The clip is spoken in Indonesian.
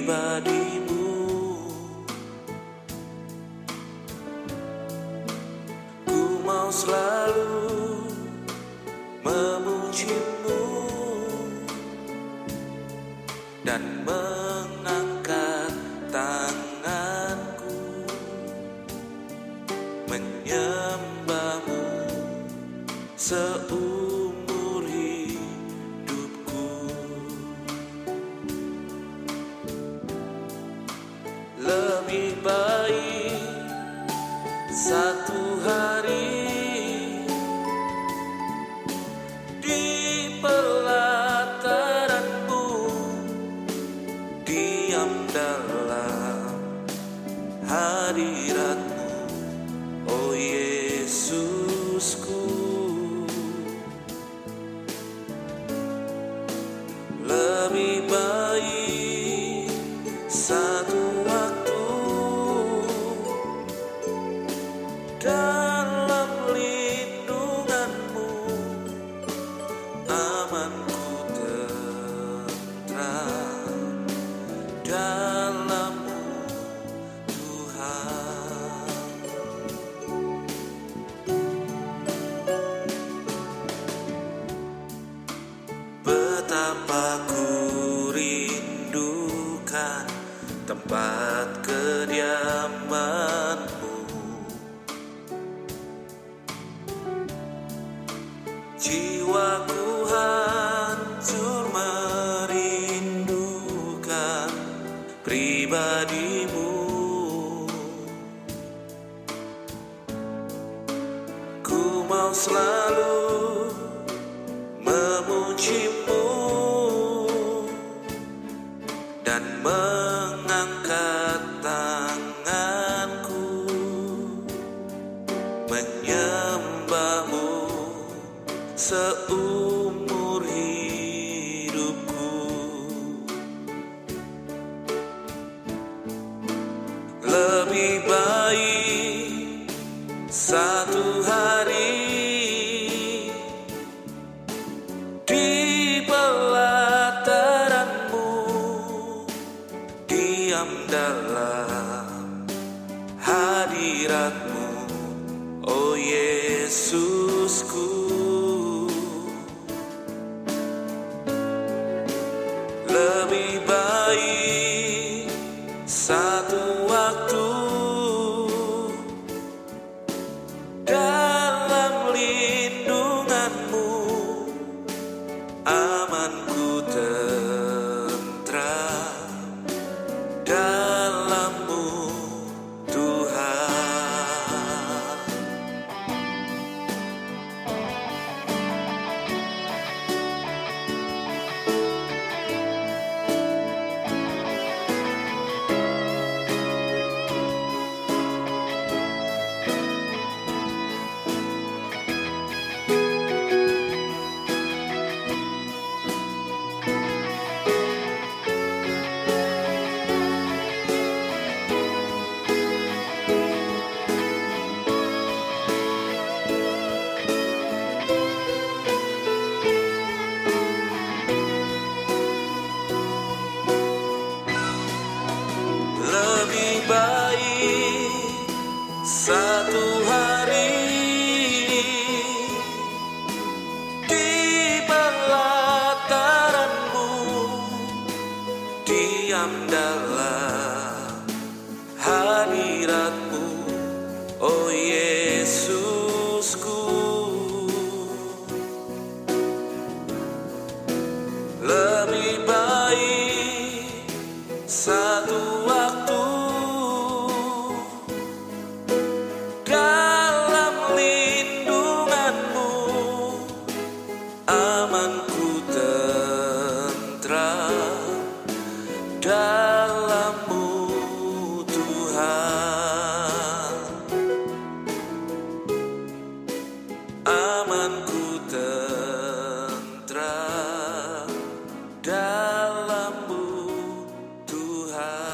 pribadimu. Ku mau selalu memujimu Dan mengangkat tanganku Menyembahmu seutuhnya. Lebih baik satu hari di pelataranmu diam dalam hadiratmu. Oh Yesusku Betapa ku rindukan tempat kediamanmu? Jiwaku hancur merindukan pribadimu. Ku mau selalu memujimu menyembahmu seumur hidupku. Lebih baik satu hari di pelataranmu diam dalam Yesusku satu hari di pelataranmu diam dalam hadiratmu oh Yesusku zamanku tentram dalammu Tuhan. Amanku tentram dalammu Tuhan.